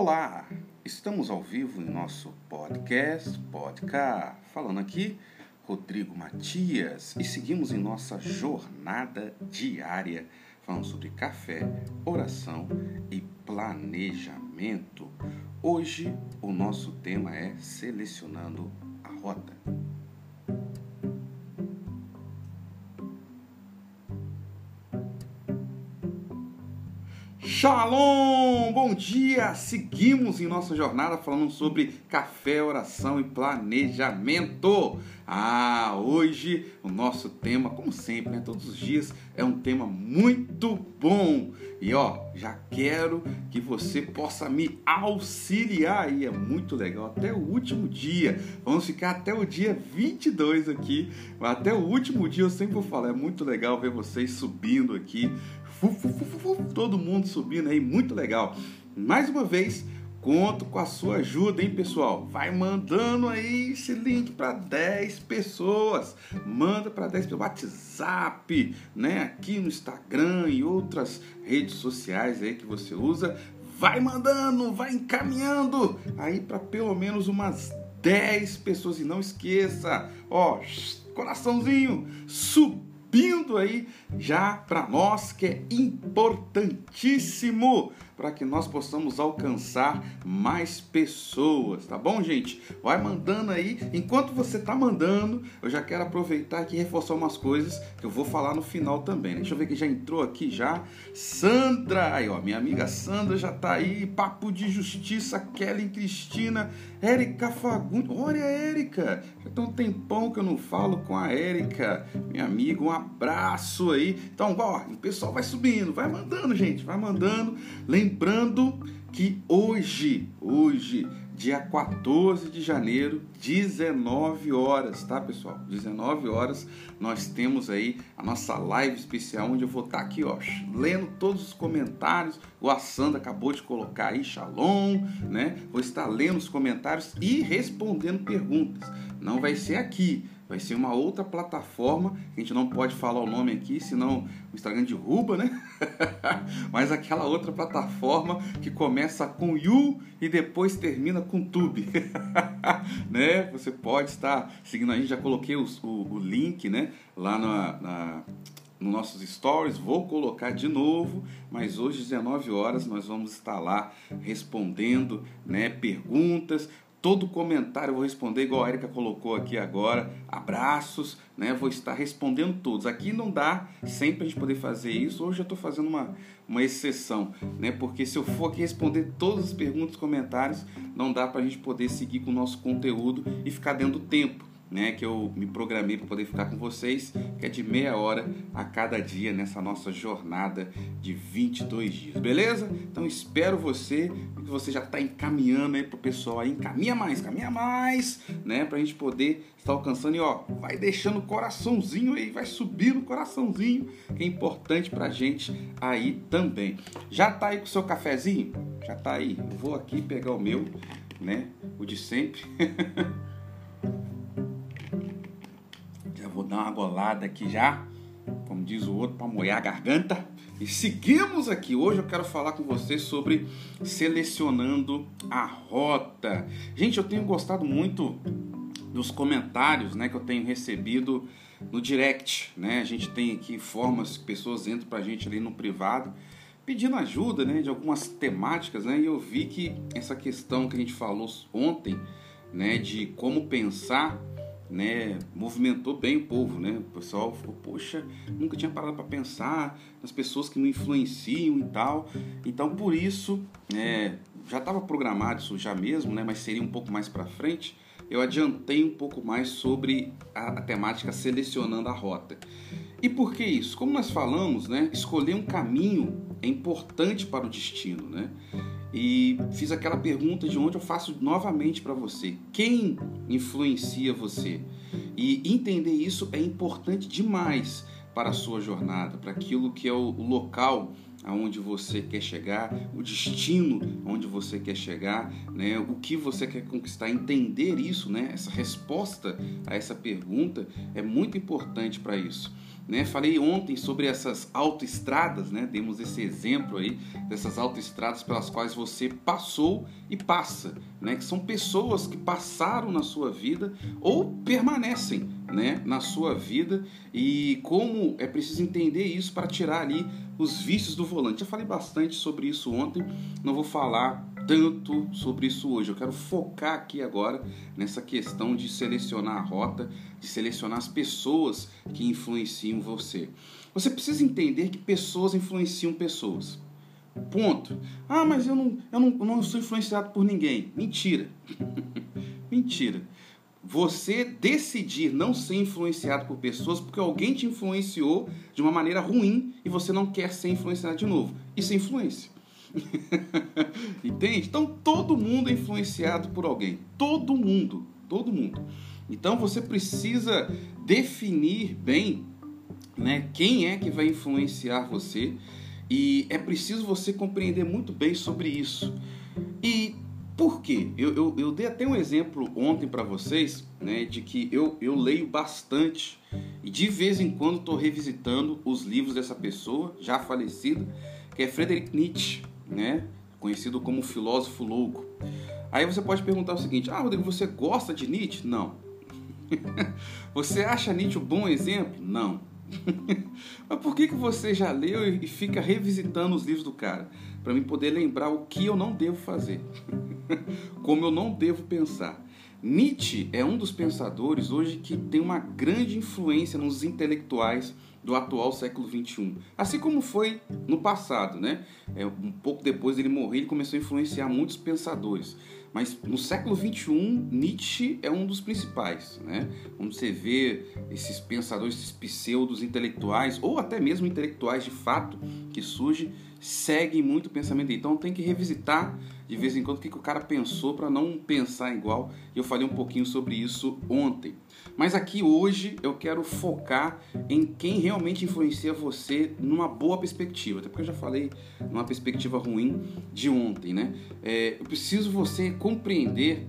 Olá, estamos ao vivo em nosso podcast, podcast, falando aqui Rodrigo Matias e seguimos em nossa jornada diária falando sobre café, oração e planejamento. Hoje o nosso tema é selecionando a rota. Shalom! Bom dia! Seguimos em nossa jornada falando sobre café, oração e planejamento. Ah, hoje o nosso tema, como sempre, né, todos os dias, é um tema muito bom. E ó, já quero que você possa me auxiliar aí, é muito legal, até o último dia. Vamos ficar até o dia 22 aqui, até o último dia eu sempre vou falar, é muito legal ver vocês subindo aqui todo mundo subindo aí, muito legal. Mais uma vez, conto com a sua ajuda, hein, pessoal? Vai mandando aí esse link para 10 pessoas. Manda para 10 pessoas, WhatsApp, né, aqui no Instagram e outras redes sociais aí que você usa. Vai mandando, vai encaminhando aí para pelo menos umas 10 pessoas e não esqueça, ó, coraçãozinho, subindo subindo aí já para nós que é importantíssimo para que nós possamos alcançar mais pessoas, tá bom, gente? Vai mandando aí. Enquanto você tá mandando, eu já quero aproveitar aqui e reforçar umas coisas que eu vou falar no final também. Né? Deixa eu ver quem já entrou aqui já. Sandra, aí ó, minha amiga Sandra já tá aí. Papo de Justiça, Kelly Cristina, Érica Fagundes. Olha, Érica, já tem um tempão que eu não falo com a Érica, minha amiga. Um abraço aí. Então, ó, o pessoal vai subindo, vai mandando, gente, vai mandando. Lembra Lembrando que hoje, hoje, dia 14 de janeiro, 19 horas, tá, pessoal? 19 horas, nós temos aí a nossa live especial onde eu vou estar tá aqui, ó, lendo todos os comentários. O Assanda acabou de colocar aí Shalom, né? Vou estar lendo os comentários e respondendo perguntas. Não vai ser aqui, vai ser uma outra plataforma, a gente não pode falar o nome aqui, senão o Instagram derruba, né? Mas aquela outra plataforma que começa com You e depois termina com Tube, né? Você pode estar seguindo a gente, já coloquei o, o, o link, né? Lá na, na nos nossos stories, vou colocar de novo, mas hoje 19 horas nós vamos estar lá respondendo, né, perguntas, Todo comentário eu vou responder, igual a Erika colocou aqui agora. Abraços, né? Vou estar respondendo todos. Aqui não dá sempre a gente poder fazer isso. Hoje eu estou fazendo uma, uma exceção, né? Porque se eu for aqui responder todas as perguntas e comentários, não dá para a gente poder seguir com o nosso conteúdo e ficar dentro do tempo né, que eu me programei para poder ficar com vocês, que é de meia hora a cada dia nessa nossa jornada de 22 dias, beleza? Então espero você, que você já está encaminhando aí pro pessoal aí, encaminha mais, caminha mais, né, a gente poder estar alcançando e ó, vai deixando o coraçãozinho aí, vai subindo o coraçãozinho, que é importante para a gente aí também. Já tá aí com o seu cafezinho? Já tá aí? Vou aqui pegar o meu, né, o de sempre. vou dar uma golada aqui já, como diz o outro, para molhar a garganta. E seguimos aqui. Hoje eu quero falar com vocês sobre selecionando a rota. Gente, eu tenho gostado muito dos comentários né, que eu tenho recebido no direct. Né? A gente tem aqui formas pessoas entram para a gente ali no privado pedindo ajuda né, de algumas temáticas. Né? E eu vi que essa questão que a gente falou ontem né, de como pensar né, movimentou bem o povo, né? O pessoal ficou, poxa, nunca tinha parado para pensar nas pessoas que me influenciam e tal. Então, por isso, é, já estava programado isso já mesmo, né? Mas seria um pouco mais para frente. Eu adiantei um pouco mais sobre a, a temática selecionando a rota. E por que isso? Como nós falamos, né? Escolher um caminho é importante para o destino, né? e fiz aquela pergunta de onde eu faço novamente para você. Quem influencia você? E entender isso é importante demais para a sua jornada, para aquilo que é o local aonde você quer chegar, o destino onde você quer chegar, né? O que você quer conquistar, entender isso, né? Essa resposta a essa pergunta é muito importante para isso. né? Falei ontem sobre essas autoestradas, né? Demos esse exemplo aí dessas autoestradas pelas quais você passou e passa, né? Que são pessoas que passaram na sua vida ou permanecem, né? Na sua vida e como é preciso entender isso para tirar ali os vícios do volante. Já falei bastante sobre isso ontem, não vou falar tanto sobre isso hoje. Eu quero focar aqui agora nessa questão de selecionar a rota, de selecionar as pessoas que influenciam você. Você precisa entender que pessoas influenciam pessoas. Ponto. Ah, mas eu não, eu não, eu não sou influenciado por ninguém. Mentira. Mentira. Você decidir não ser influenciado por pessoas porque alguém te influenciou de uma maneira ruim e você não quer ser influenciado de novo. Isso é influência. Entende? Então todo mundo é influenciado por alguém. Todo mundo. Todo mundo. Então você precisa definir bem né, quem é que vai influenciar você e é preciso você compreender muito bem sobre isso. E por quê? Eu, eu, eu dei até um exemplo ontem para vocês né, de que eu, eu leio bastante e de vez em quando estou revisitando os livros dessa pessoa já falecida, que é Friedrich Nietzsche né? Conhecido como filósofo louco. Aí você pode perguntar o seguinte: Ah, Rodrigo, você gosta de Nietzsche? Não. você acha Nietzsche um bom exemplo? Não. Mas por que, que você já leu e fica revisitando os livros do cara? Para mim poder lembrar o que eu não devo fazer, como eu não devo pensar. Nietzsche é um dos pensadores hoje que tem uma grande influência nos intelectuais do atual século XXI. Assim como foi no passado, né? É, um pouco depois dele morrer, ele começou a influenciar muitos pensadores. Mas no século XXI, Nietzsche é um dos principais, né? Quando você vê esses pensadores, esses pseudos intelectuais, ou até mesmo intelectuais de fato, que surgem, seguem muito o pensamento dele. Então tem que revisitar de vez em quando o que, que o cara pensou para não pensar igual. Eu falei um pouquinho sobre isso ontem. Mas aqui hoje eu quero focar em quem realmente influencia você numa boa perspectiva, até porque eu já falei numa perspectiva ruim de ontem, né? É, eu preciso você compreender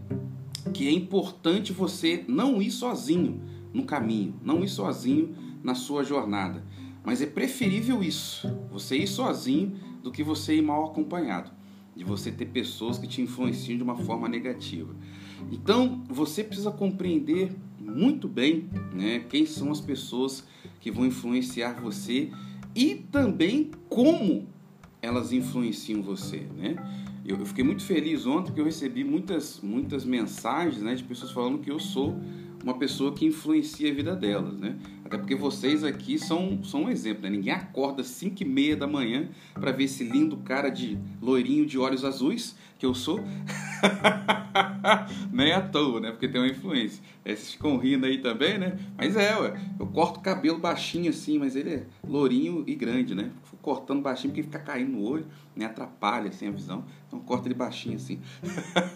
que é importante você não ir sozinho no caminho, não ir sozinho na sua jornada. Mas é preferível isso, você ir sozinho, do que você ir mal acompanhado, de você ter pessoas que te influenciam de uma forma negativa. Então, você precisa compreender muito bem né, quem são as pessoas que vão influenciar você e também como elas influenciam você. Né? Eu, eu fiquei muito feliz ontem porque eu recebi muitas, muitas mensagens né, de pessoas falando que eu sou uma pessoa que influencia a vida delas, né? Até porque vocês aqui são, são um exemplo, né? Ninguém acorda às 5 e meia da manhã para ver esse lindo cara de loirinho de olhos azuis que eu sou. Nem à toa, né? Porque tem uma influência. Esses ficam rindo aí também, né? Mas é, ué. Eu corto o cabelo baixinho assim, mas ele é lourinho e grande, né? Fico cortando baixinho porque fica caindo no olho, né? Atrapalha assim a visão. Então corta ele baixinho assim.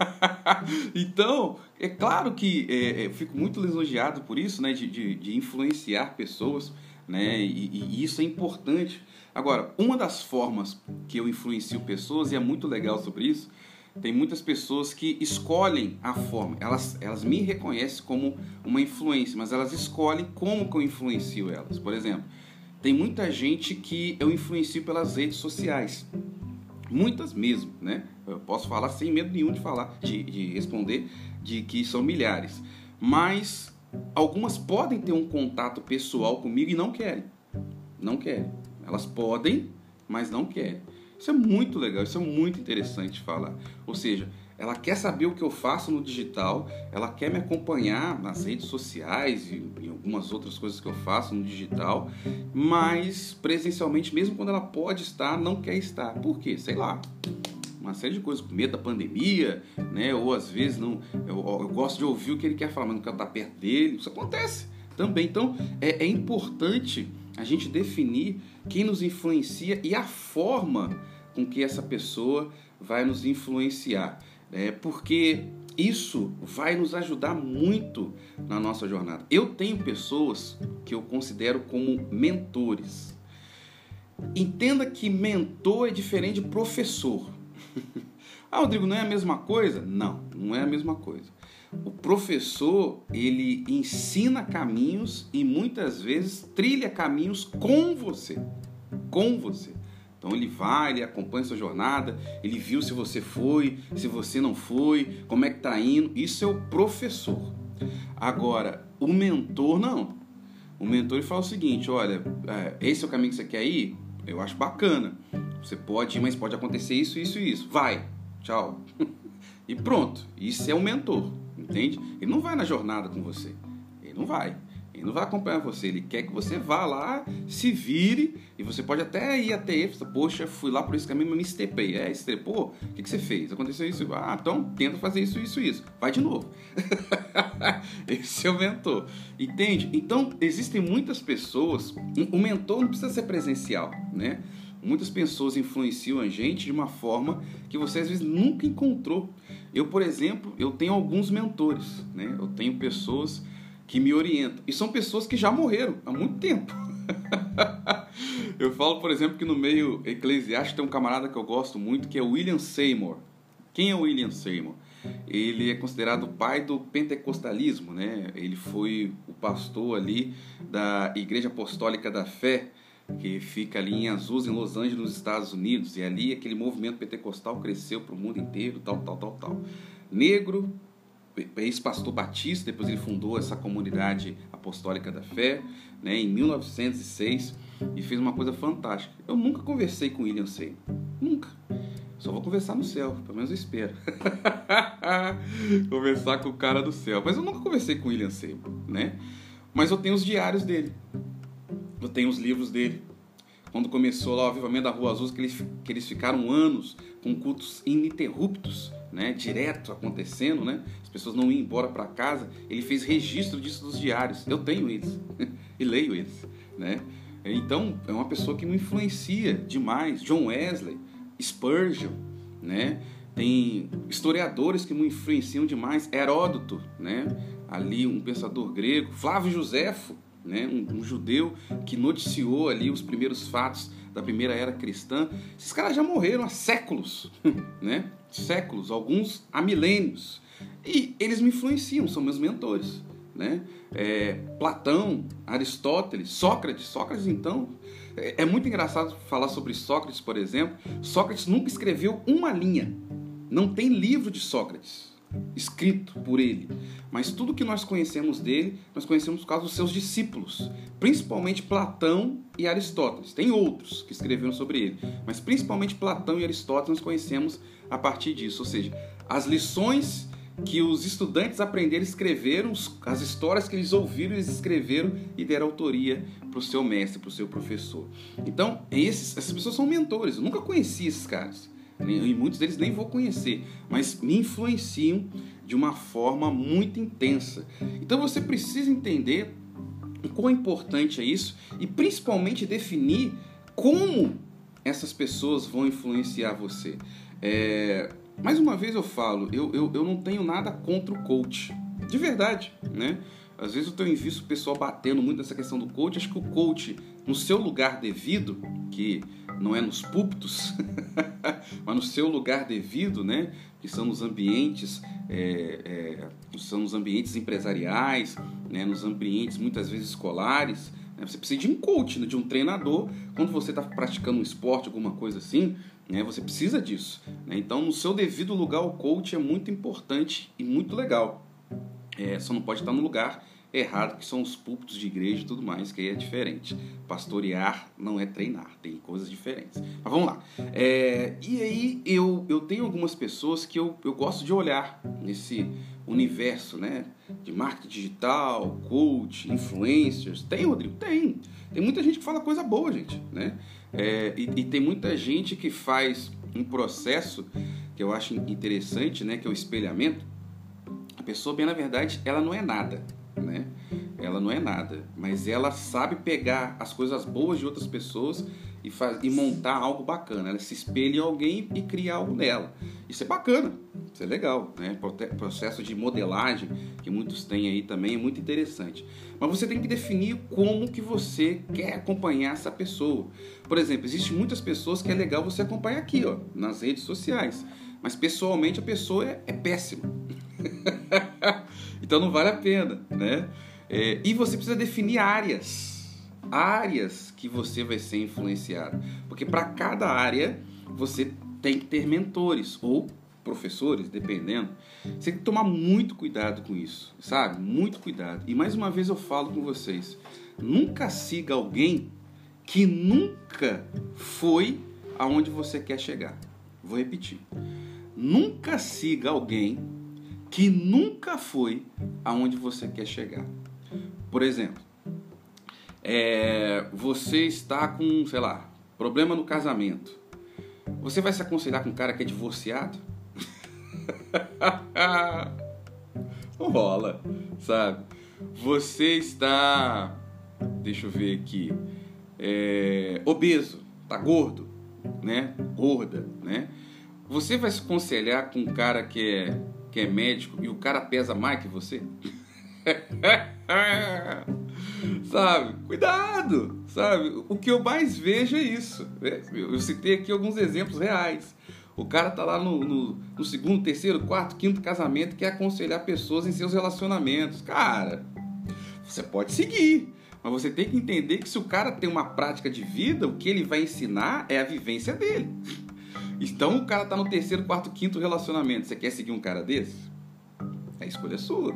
então, é claro que é, é, eu fico muito lisonjeado por isso, né? De, de, de influenciar pessoas, né? E, e isso é importante. Agora, uma das formas que eu influencio pessoas, e é muito legal sobre isso, tem muitas pessoas que escolhem a forma. Elas, elas me reconhecem como uma influência, mas elas escolhem como que eu influencio elas. Por exemplo, tem muita gente que eu influencio pelas redes sociais. Muitas mesmo, né? Eu posso falar sem medo nenhum de falar, de, de responder, de que são milhares. Mas algumas podem ter um contato pessoal comigo e não querem. Não querem. Elas podem, mas não querem. Isso é muito legal, isso é muito interessante falar. Ou seja, ela quer saber o que eu faço no digital, ela quer me acompanhar nas redes sociais e em algumas outras coisas que eu faço no digital, mas presencialmente, mesmo quando ela pode estar, não quer estar. Por quê? Sei lá. Uma série de coisas, com medo da pandemia, né? Ou às vezes não. Eu, eu gosto de ouvir o que ele quer falar, mas não quero estar perto dele. Isso acontece também. Então é, é importante a gente definir quem nos influencia e a forma com que essa pessoa vai nos influenciar, né? porque isso vai nos ajudar muito na nossa jornada. Eu tenho pessoas que eu considero como mentores. Entenda que mentor é diferente de professor. ah, Rodrigo, não é a mesma coisa? Não, não é a mesma coisa. o professor ele ensina caminhos e muitas vezes trilha caminhos com você, com você. Então ele vai, ele acompanha sua jornada, ele viu se você foi, se você não foi, como é que tá indo. Isso é o professor. Agora, o mentor não. O mentor ele fala o seguinte: olha, é, esse é o caminho que você quer ir? Eu acho bacana. Você pode mas pode acontecer isso, isso e isso. Vai, tchau. e pronto. Isso é o mentor, entende? Ele não vai na jornada com você. Ele não vai. Ele não vai acompanhar você, ele quer que você vá lá, se vire, e você pode até ir até ele, poxa, fui lá por esse caminho, mas me estrepei. É, estrepou? O que, que você fez? Aconteceu isso? Ah, então tenta fazer isso, isso, isso. Vai de novo. esse é o mentor. Entende? Então, existem muitas pessoas, o mentor não precisa ser presencial, né? Muitas pessoas influenciam a gente de uma forma que você às vezes nunca encontrou. Eu, por exemplo, eu tenho alguns mentores, né? Eu tenho pessoas que me orientam. E são pessoas que já morreram há muito tempo. eu falo, por exemplo, que no meio eclesiástico tem um camarada que eu gosto muito, que é William Seymour. Quem é William Seymour? Ele é considerado o pai do pentecostalismo, né? Ele foi o pastor ali da Igreja Apostólica da Fé, que fica ali em Azusa, em Los Angeles, nos Estados Unidos. E ali aquele movimento pentecostal cresceu para o mundo inteiro, tal, tal, tal, tal. Negro, ex-pastor batista, depois ele fundou essa comunidade apostólica da fé, né, em 1906, e fez uma coisa fantástica. Eu nunca conversei com William Seymour, nunca. Só vou conversar no céu, pelo menos eu espero. conversar com o cara do céu. Mas eu nunca conversei com William Seymour, né? Mas eu tenho os diários dele. Eu tenho os livros dele. Quando começou lá o avivamento da Rua Azul, que eles, que eles ficaram anos com cultos ininterruptos né, direto acontecendo, né? As pessoas não iam embora para casa. Ele fez registro disso nos diários. Eu tenho eles e leio eles, né? Então é uma pessoa que me influencia demais. John Wesley, Spurgeon, né? Tem historiadores que me influenciam demais. Heródoto, né? Ali um pensador grego. Flávio Josefo, né? Um, um judeu que noticiou ali os primeiros fatos da primeira era cristã. Esses caras já morreram há séculos, né? séculos, alguns há milênios. E eles me influenciam, são meus mentores. Né? É, Platão, Aristóteles, Sócrates. Sócrates, então, é, é muito engraçado falar sobre Sócrates, por exemplo. Sócrates nunca escreveu uma linha. Não tem livro de Sócrates escrito por ele. Mas tudo que nós conhecemos dele, nós conhecemos por causa dos seus discípulos, principalmente Platão e Aristóteles. Tem outros que escreveram sobre ele, mas principalmente Platão e Aristóteles nós conhecemos a partir disso. Ou seja, as lições que os estudantes aprenderam, escreveram, as histórias que eles ouviram, eles escreveram e deram autoria para o seu mestre, para o seu professor. Então, esses, essas pessoas são mentores. Eu nunca conheci esses caras e muitos deles nem vou conhecer, mas me influenciam de uma forma muito intensa. Então você precisa entender o quão importante é isso e principalmente definir como essas pessoas vão influenciar você. É, mais uma vez eu falo, eu, eu, eu não tenho nada contra o coach, de verdade, né? Às vezes eu tenho visto o pessoal batendo muito nessa questão do coach. Acho que o coach, no seu lugar devido, que não é nos púlpitos, mas no seu lugar devido, né? Que são nos ambientes, é, é, são nos ambientes empresariais, né? nos ambientes muitas vezes escolares. Né? Você precisa de um coach, né? de um treinador. Quando você está praticando um esporte, alguma coisa assim, né? Você precisa disso. Né? Então, no seu devido lugar, o coach é muito importante e muito legal. É, só não pode estar no lugar errado, que são os púlpitos de igreja e tudo mais, que aí é diferente. Pastorear não é treinar, tem coisas diferentes. Mas vamos lá. É, e aí eu, eu tenho algumas pessoas que eu, eu gosto de olhar nesse universo, né? De marketing digital, coach, influencers. Tem, Rodrigo? Tem. Tem muita gente que fala coisa boa, gente, né? É, e, e tem muita gente que faz um processo que eu acho interessante, né? Que é o espelhamento. A pessoa, bem na verdade, ela não é nada né? Ela não é nada, mas ela sabe pegar as coisas boas de outras pessoas e, faz, e montar algo bacana. Ela se espelha em alguém e cria algo nela. Isso é bacana, isso é legal, né? Processo de modelagem que muitos têm aí também é muito interessante. Mas você tem que definir como que você quer acompanhar essa pessoa. Por exemplo, existem muitas pessoas que é legal você acompanhar aqui, ó, nas redes sociais. Mas pessoalmente a pessoa é, é péssima. então não vale a pena, né? É, e você precisa definir áreas, áreas que você vai ser influenciado, porque para cada área você tem que ter mentores ou professores, dependendo. Você tem que tomar muito cuidado com isso, sabe? Muito cuidado. E mais uma vez eu falo com vocês: nunca siga alguém que nunca foi aonde você quer chegar. Vou repetir. Nunca siga alguém que nunca foi aonde você quer chegar. Por exemplo, é, você está com, sei lá, problema no casamento. Você vai se aconselhar com um cara que é divorciado? Não rola, sabe? Você está, deixa eu ver aqui, é, obeso, tá gordo, né? Gorda, né? Você vai se aconselhar com um cara que é, que é médico e o cara pesa mais que você? sabe? Cuidado, sabe? O que eu mais vejo é isso. Né? Eu citei aqui alguns exemplos reais. O cara tá lá no, no, no, segundo, terceiro, quarto, quinto casamento quer aconselhar pessoas em seus relacionamentos. Cara, você pode seguir, mas você tem que entender que se o cara tem uma prática de vida, o que ele vai ensinar é a vivência dele. Então o cara tá no terceiro, quarto, quinto relacionamento. Você quer seguir um cara desse? A escolha é sua.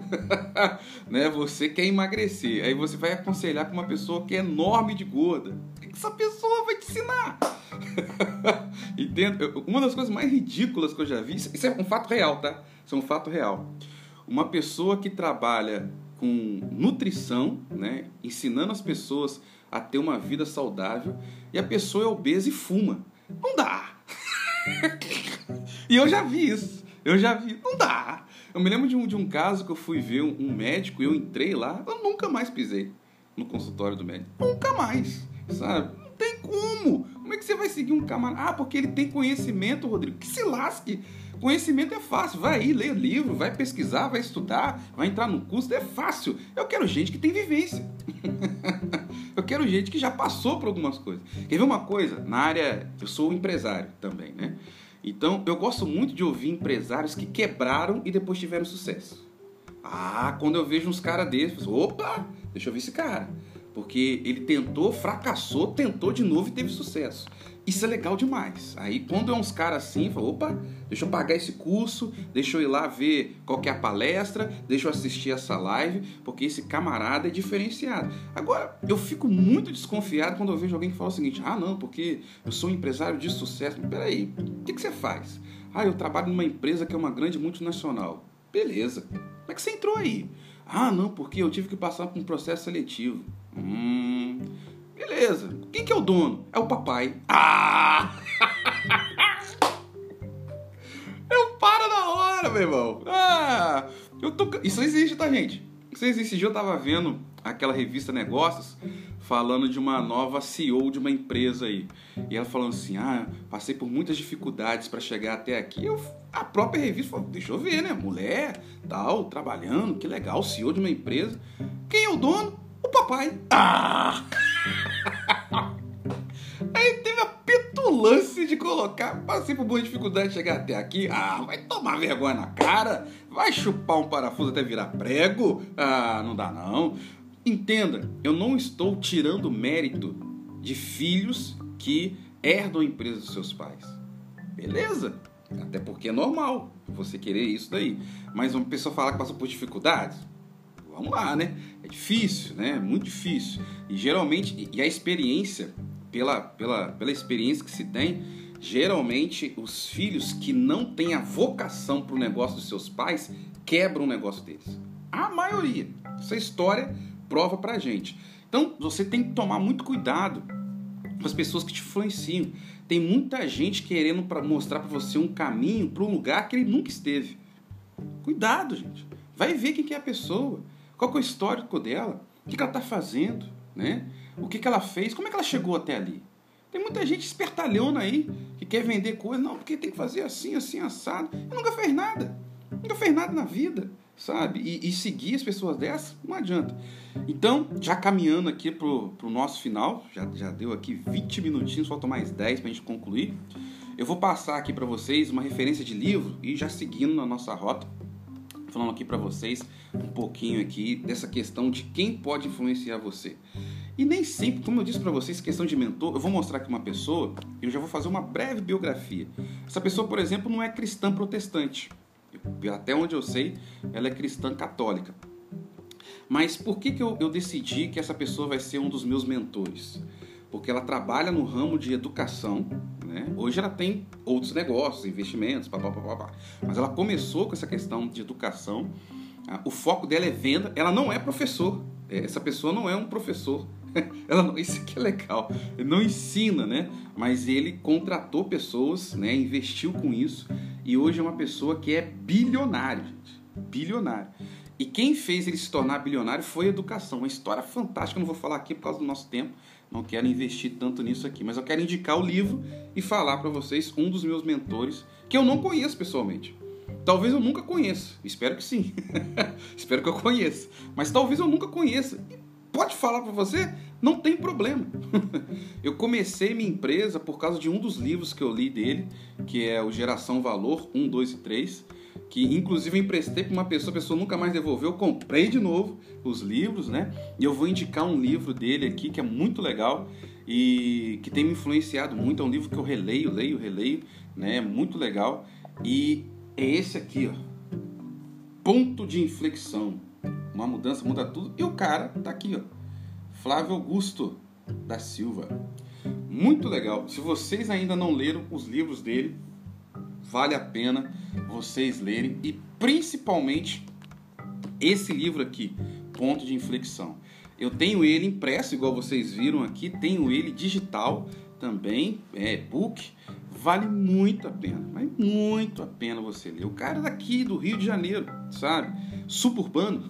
né? Você quer emagrecer. Aí você vai aconselhar com uma pessoa que é enorme de gorda. O que essa pessoa vai te ensinar? Entendo? Uma das coisas mais ridículas que eu já vi, isso é um fato real, tá? Isso é um fato real. Uma pessoa que trabalha com nutrição, né? ensinando as pessoas a ter uma vida saudável, e a pessoa é obesa e fuma. Não dá! e eu já vi isso. Eu já vi. Não dá. Eu me lembro de um, de um caso que eu fui ver um, um médico e eu entrei lá, eu nunca mais pisei no consultório do médico. Nunca mais, sabe? Não tem como. Como é que você vai seguir um camarada? Ah, porque ele tem conhecimento, Rodrigo. Que se lasque. Conhecimento é fácil. Vai aí, lê livro, vai pesquisar, vai estudar, vai entrar no curso. É fácil. Eu quero gente que tem vivência. eu quero gente que já passou por algumas coisas. Quer ver uma coisa? Na área. Eu sou empresário também, né? Então, eu gosto muito de ouvir empresários que quebraram e depois tiveram sucesso. Ah, quando eu vejo uns caras desses, opa, deixa eu ver esse cara. Porque ele tentou, fracassou, tentou de novo e teve sucesso. Isso é legal demais. Aí quando é uns caras assim, fala, opa, deixa eu pagar esse curso, deixa eu ir lá ver qual é a palestra, deixa eu assistir essa live, porque esse camarada é diferenciado. Agora, eu fico muito desconfiado quando eu vejo alguém que fala o seguinte, ah não, porque eu sou um empresário de sucesso. Mas, peraí, o que, que você faz? Ah, eu trabalho numa empresa que é uma grande multinacional. Beleza. Como é que você entrou aí? Ah, não, porque eu tive que passar por um processo seletivo. Hum, beleza. Quem que é o dono? É o papai. Ah! eu paro na hora, meu irmão. Ah, eu tô... Isso existe, tá, gente? Isso existe. Esse dia eu tava vendo aquela revista Negócios falando de uma nova CEO de uma empresa aí. E ela falando assim: ah, passei por muitas dificuldades para chegar até aqui. Eu, a própria revista falou: deixa eu ver, né? Mulher, tal, trabalhando, que legal, CEO de uma empresa. Quem é o dono? Papai. Ah! Aí teve a petulância de colocar. Passei por boa dificuldade de chegar até aqui. Ah, vai tomar vergonha na cara. Vai chupar um parafuso até virar prego. Ah, não dá não. Entenda, eu não estou tirando mérito de filhos que herdam a empresa dos seus pais. Beleza? Até porque é normal você querer isso daí. Mas uma pessoa falar que passou por dificuldades, vamos lá, né? É difícil, né? Muito difícil. E geralmente, e a experiência, pela, pela, pela experiência que se tem, geralmente os filhos que não têm a vocação para o negócio dos seus pais quebram o negócio deles. A maioria. Essa história prova pra gente. Então, você tem que tomar muito cuidado com as pessoas que te influenciam. Tem muita gente querendo para mostrar para você um caminho para um lugar que ele nunca esteve. Cuidado, gente. Vai ver quem que é a pessoa. Qual é o histórico dela? O que, ela está fazendo? Né? O que, ela fez? Como é que ela chegou até ali? Tem muita gente espertalhona aí que quer vender coisa. Não, porque tem que fazer assim, assim, assado. E nunca fez nada. Nunca fez nada na vida sabe? E, e, seguir as pessoas dessas, não adianta. Então, já caminhando aqui pro, pro nosso final, já, já deu aqui 20 minutinhos, faltam mais 10 para a gente concluir. Eu vou passar aqui para vocês uma referência de livro e já seguindo na nossa rota. Falando aqui para vocês um pouquinho aqui dessa questão de quem pode influenciar você. E nem sempre, como eu disse para vocês, questão de mentor, eu vou mostrar aqui uma pessoa, eu já vou fazer uma breve biografia. Essa pessoa, por exemplo, não é cristã protestante. Até onde eu sei, ela é cristã católica. Mas por que, que eu, eu decidi que essa pessoa vai ser um dos meus mentores? Porque ela trabalha no ramo de educação, né? Hoje ela tem outros negócios, investimentos, papapá, papá. mas ela começou com essa questão de educação. Ah, o foco dela é venda. Ela não é professor. É, essa pessoa não é um professor. Ela não, isso que é legal. Ele não ensina, né? Mas ele contratou pessoas, né? Investiu com isso e hoje é uma pessoa que é bilionário, gente. Bilionário. E quem fez ele se tornar bilionário foi a educação. Uma história fantástica, não vou falar aqui por causa do nosso tempo, não quero investir tanto nisso aqui, mas eu quero indicar o livro e falar para vocês um dos meus mentores que eu não conheço pessoalmente. Talvez eu nunca conheça, espero que sim. espero que eu conheça, mas talvez eu nunca conheça. pode falar para você, não tem problema. eu comecei minha empresa por causa de um dos livros que eu li dele, que é o Geração Valor 1, 2 e 3 que inclusive eu emprestei para uma pessoa, a pessoa nunca mais devolveu, eu comprei de novo os livros, né? E eu vou indicar um livro dele aqui que é muito legal e que tem me influenciado muito, é um livro que eu releio, leio, releio, né? Muito legal. E é esse aqui, ó. Ponto de inflexão. Uma mudança muda tudo. E o cara tá aqui, ó. Flávio Augusto da Silva. Muito legal. Se vocês ainda não leram os livros dele, vale a pena vocês lerem e principalmente esse livro aqui, Ponto de Inflexão. Eu tenho ele impresso, igual vocês viram aqui, tenho ele digital também, é book. Vale muito a pena, mas muito a pena você ler. O cara daqui do Rio de Janeiro, sabe? Suburbano.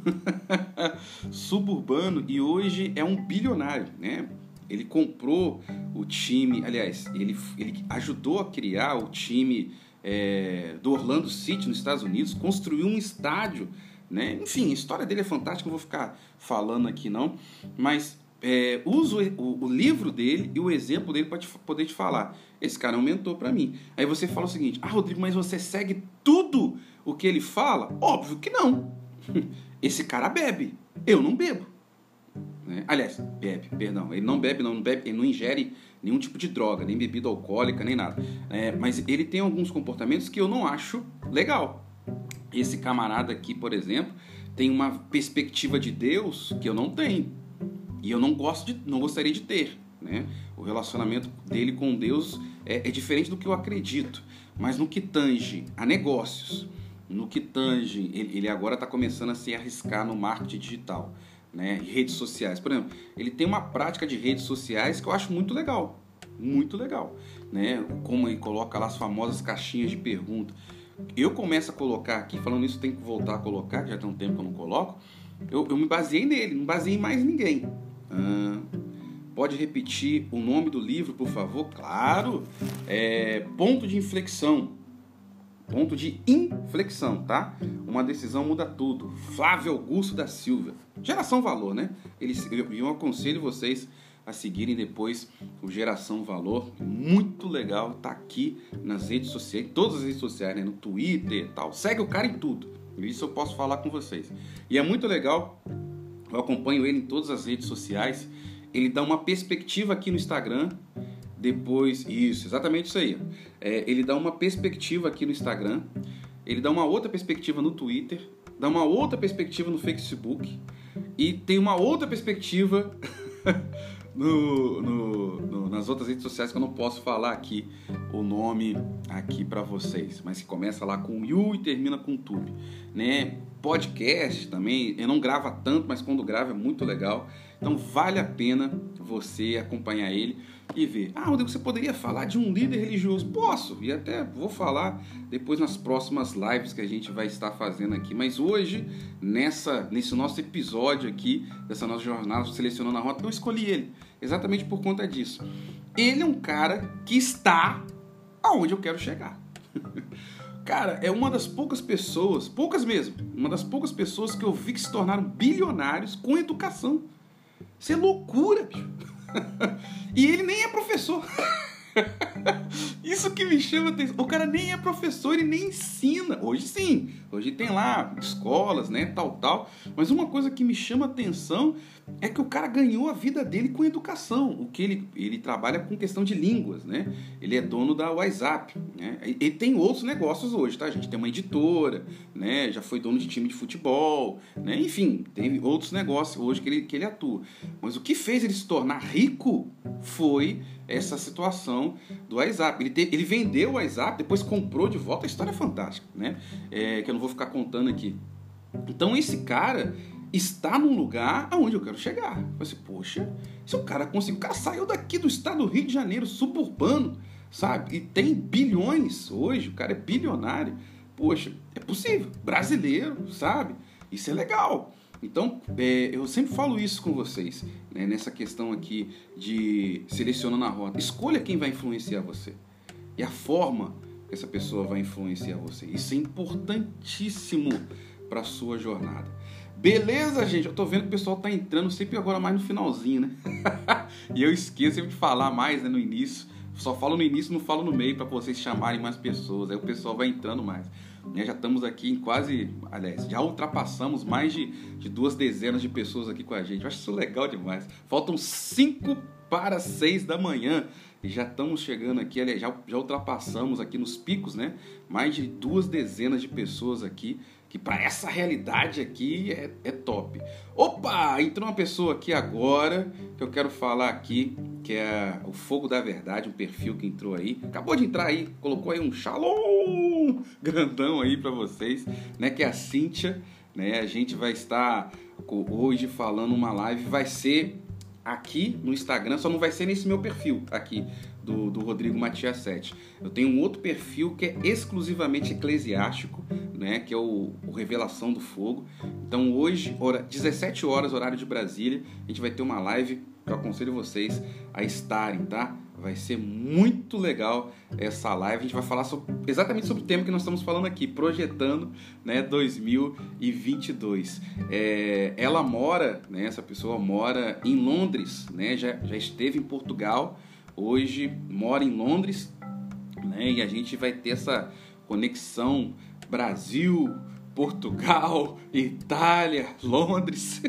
Suburbano e hoje é um bilionário, né? Ele comprou o time, aliás, ele, ele ajudou a criar o time é, do Orlando City, nos Estados Unidos, construiu um estádio. Né? Enfim, a história dele é fantástica, não vou ficar falando aqui não, mas é, uso o, o, livro dele e o exemplo dele para poder te falar. Esse cara é um mentor para mim. Aí você fala o seguinte: Ah, Rodrigo, mas você segue tudo o que ele fala? Óbvio que não. Esse cara bebe, eu não bebo. Né? Aliás, bebe, perdão, ele não bebe, não, não bebe, ele não ingere nenhum tipo de droga, nem bebida alcoólica, nem nada. É, mas ele tem alguns comportamentos que eu não acho legal. Esse camarada aqui, por exemplo, tem uma perspectiva de Deus que eu não tenho. E eu não gosto de, não gostaria de ter. Né? O relacionamento dele com Deus é, é diferente do que eu acredito. Mas no que tange a negócios, no que tange, ele, ele agora está começando a se arriscar no marketing digital né, redes sociais. Por exemplo, ele tem uma prática de redes sociais que eu acho muito legal, muito legal, né? Como ele coloca lá as famosas caixinhas de pergunta. Eu começo a colocar aqui, falando isso, tem que voltar a colocar, já tem um tempo que eu não coloco. Eu, eu me baseei nele, não baseei em mais ninguém. Ah, pode repetir o nome do livro, por favor? Claro. É, ponto de inflexão Ponto de inflexão, tá? Uma decisão muda tudo. Flávio Augusto da Silva. Geração Valor, né? Eles, eu, aconselho vocês a seguirem depois o Geração Valor. Muito legal, tá aqui nas redes sociais, todas as redes sociais, né? No Twitter e tal. Segue o cara em tudo. Isso eu posso falar com vocês. E é muito legal, eu acompanho ele em todas as redes sociais. Ele dá uma perspectiva aqui no Instagram depois, isso, exatamente isso aí. É, ele dá uma perspectiva aqui no Instagram, ele dá uma outra perspectiva no Twitter, dá uma outra perspectiva no Facebook e tem uma outra perspectiva no, no, no, nas outras redes sociais que eu não posso falar aqui o nome aqui para vocês, mas que começa lá com Yu e termina com Tube, né? Podcast também, eu não grava tanto, mas quando grava é muito legal. Então vale a pena você acompanhar ele e ver. Ah, Rodrigo, você poderia falar de um líder religioso? Posso, e até vou falar depois nas próximas lives que a gente vai estar fazendo aqui. Mas hoje, nessa, nesse nosso episódio aqui, dessa nossa jornada selecionando a rota, eu escolhi ele, exatamente por conta disso. Ele é um cara que está aonde eu quero chegar. Cara, é uma das poucas pessoas, poucas mesmo, uma das poucas pessoas que eu vi que se tornaram bilionários com educação. Isso é loucura, bicho. e ele nem é professor. Isso que me chama atenção. O cara nem é professor e nem ensina. Hoje sim. Hoje tem lá escolas, né, tal, tal. Mas uma coisa que me chama atenção é que o cara ganhou a vida dele com educação. O que ele, ele trabalha com questão de línguas, né? Ele é dono da WhatsApp, né? Ele tem outros negócios hoje, tá? A gente tem uma editora, né? Já foi dono de time de futebol, né? Enfim, tem outros negócios hoje que ele, que ele atua. Mas o que fez ele se tornar rico foi essa situação do WhatsApp. Ele, ele vendeu o WhatsApp, depois comprou de volta. A história é fantástica, né? É, que eu não vou ficar contando aqui. Então esse cara está num lugar aonde eu quero chegar. Eu assim, poxa, se o cara conseguiu, o cara saiu daqui do estado do Rio de Janeiro, suburbano, sabe? E tem bilhões hoje, o cara é bilionário. Poxa, é possível. Brasileiro, sabe? Isso é legal. Então, é, eu sempre falo isso com vocês, né, nessa questão aqui de selecionando a rota. Escolha quem vai influenciar você e a forma que essa pessoa vai influenciar você. Isso é importantíssimo para a sua jornada. Beleza, gente? Eu tô vendo que o pessoal tá entrando sempre agora mais no finalzinho, né? e eu esqueço sempre de falar mais né, no início. Só falo no início, não falo no meio para vocês chamarem mais pessoas. Aí o pessoal vai entrando mais. Né? Já estamos aqui em quase, aliás, já ultrapassamos mais de, de duas dezenas de pessoas aqui com a gente. Eu acho isso legal demais. Faltam cinco para seis da manhã e já estamos chegando aqui, aliás, já, já ultrapassamos aqui nos picos, né? Mais de duas dezenas de pessoas aqui que para essa realidade aqui é, é, top. Opa, entrou uma pessoa aqui agora que eu quero falar aqui, que é o Fogo da Verdade, um perfil que entrou aí. Acabou de entrar aí, colocou aí um shalom grandão aí para vocês, né, que é a Cíntia, né? A gente vai estar hoje falando uma live, vai ser aqui no Instagram, só não vai ser nesse meu perfil aqui, do, do Rodrigo Matias 7. Eu tenho um outro perfil que é exclusivamente eclesiástico, né, que é o, o, Revelação do Fogo. Então hoje, hora, 17 horas, horário de Brasília, a gente vai ter uma live que eu aconselho vocês a estarem, tá? Vai ser muito legal essa live. A gente vai falar sobre, exatamente sobre o tema que nós estamos falando aqui, projetando né, 2022. É, ela mora, né, essa pessoa mora em Londres, né, já, já esteve em Portugal, hoje mora em Londres, né? E a gente vai ter essa conexão Brasil, Portugal, Itália, Londres,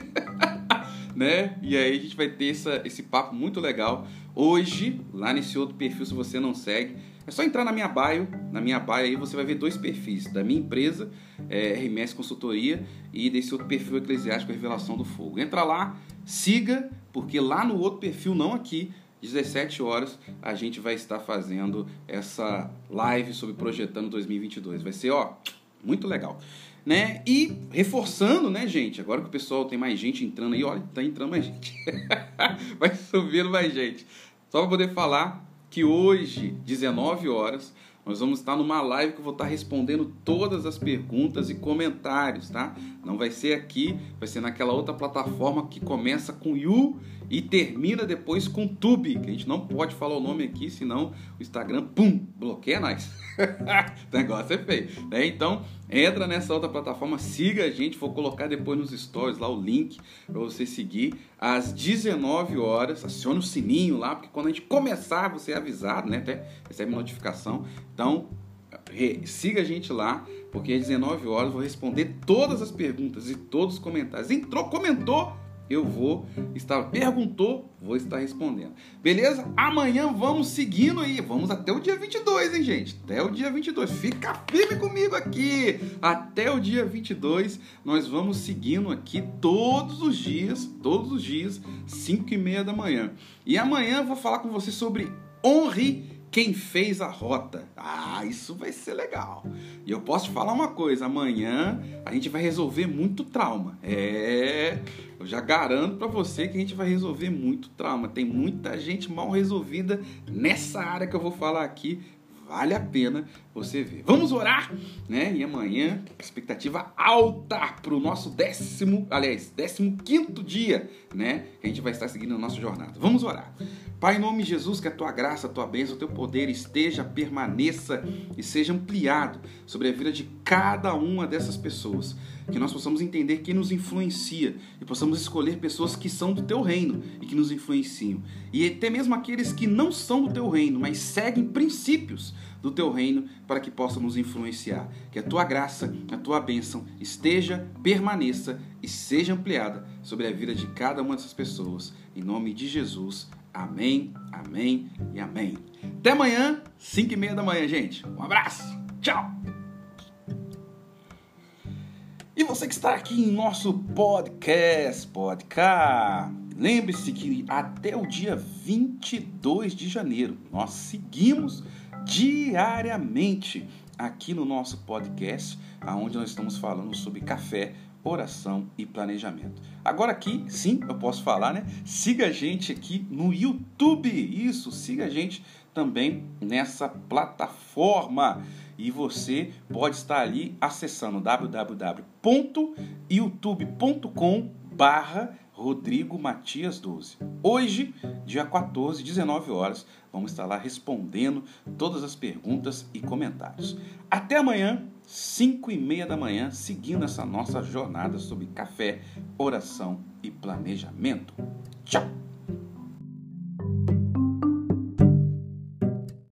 né? E aí a gente vai ter essa, esse papo muito legal. Hoje, lá nesse outro perfil, se você não segue, é só entrar na minha bio. Na minha bio aí você vai ver dois perfis: da minha empresa, é, RMS Consultoria, e desse outro perfil eclesiástico Revelação do Fogo. Entra lá, siga, porque lá no outro perfil, não aqui, 17 horas, a gente vai estar fazendo essa live sobre Projetando 2022. Vai ser, ó, muito legal. Né? E reforçando, né, gente? Agora que o pessoal tem mais gente entrando aí, olha, tá entrando mais gente. vai subindo mais gente. Só para poder falar que hoje, 19 horas, nós vamos estar numa live que eu vou estar respondendo todas as perguntas e comentários, tá? Não vai ser aqui, vai ser naquela outra plataforma que começa com You e termina depois com Tube, que a gente não pode falar o nome aqui, senão o Instagram, pum, bloqueia nós. o negócio é feio. Né? Então, entra nessa outra plataforma, siga a gente, vou colocar depois nos stories lá o link para você seguir às 19 horas, acione o sininho lá, porque quando a gente começar, você é avisado, né? Até recebe notificação. Então, siga a gente lá, porque às 19 horas eu vou responder todas as perguntas e todos os comentários. Entrou, comentou, eu vou estar. Perguntou, vou estar respondendo. Beleza? Amanhã vamos seguindo aí. Vamos até o dia 22, hein, gente? Até o dia 22. Fica firme comigo aqui. Até o dia 22, nós vamos seguindo aqui todos os dias, todos os dias, 5 e meia da manhã. E amanhã eu vou falar com você sobre honre quem fez a rota. Ah, isso vai ser legal. E eu posso falar uma coisa: amanhã a gente vai resolver muito trauma. É, eu já garanto para você que a gente vai resolver muito trauma. Tem muita gente mal resolvida nessa área que eu vou falar aqui. Vale a pena você ver. Vamos orar, né? E amanhã, expectativa alta para o nosso décimo, aliás, décimo quinto dia, né? Que a gente vai estar seguindo a nossa jornada. Vamos orar. Pai, em nome de Jesus, que a tua graça, a tua bênção, o teu poder esteja, permaneça e seja ampliado sobre a vida de cada uma dessas pessoas. Que nós possamos entender quem nos influencia e possamos escolher pessoas que são do teu reino e que nos influenciam. E até mesmo aqueles que não são do teu reino, mas seguem princípios do teu reino para que possam nos influenciar. Que a tua graça, a tua bênção esteja, permaneça e seja ampliada sobre a vida de cada uma dessas pessoas. Em nome de Jesus. Amém, amém e amém. Até amanhã, 5 e meia da manhã, gente. Um abraço, tchau! E você que está aqui em nosso podcast, podcast, lembre-se que até o dia 22 de janeiro nós seguimos diariamente aqui no nosso podcast, aonde nós estamos falando sobre café, oração e planejamento. Agora aqui, sim, eu posso falar, né? Siga a gente aqui no YouTube. Isso, siga a gente também nessa plataforma. E você pode estar ali acessando www.youtube.com barra Rodrigo Matias 12. Hoje, dia 14, 19 horas, vamos estar lá respondendo todas as perguntas e comentários. Até amanhã, 5 e meia da manhã, seguindo essa nossa jornada sobre café, oração e planejamento. Tchau!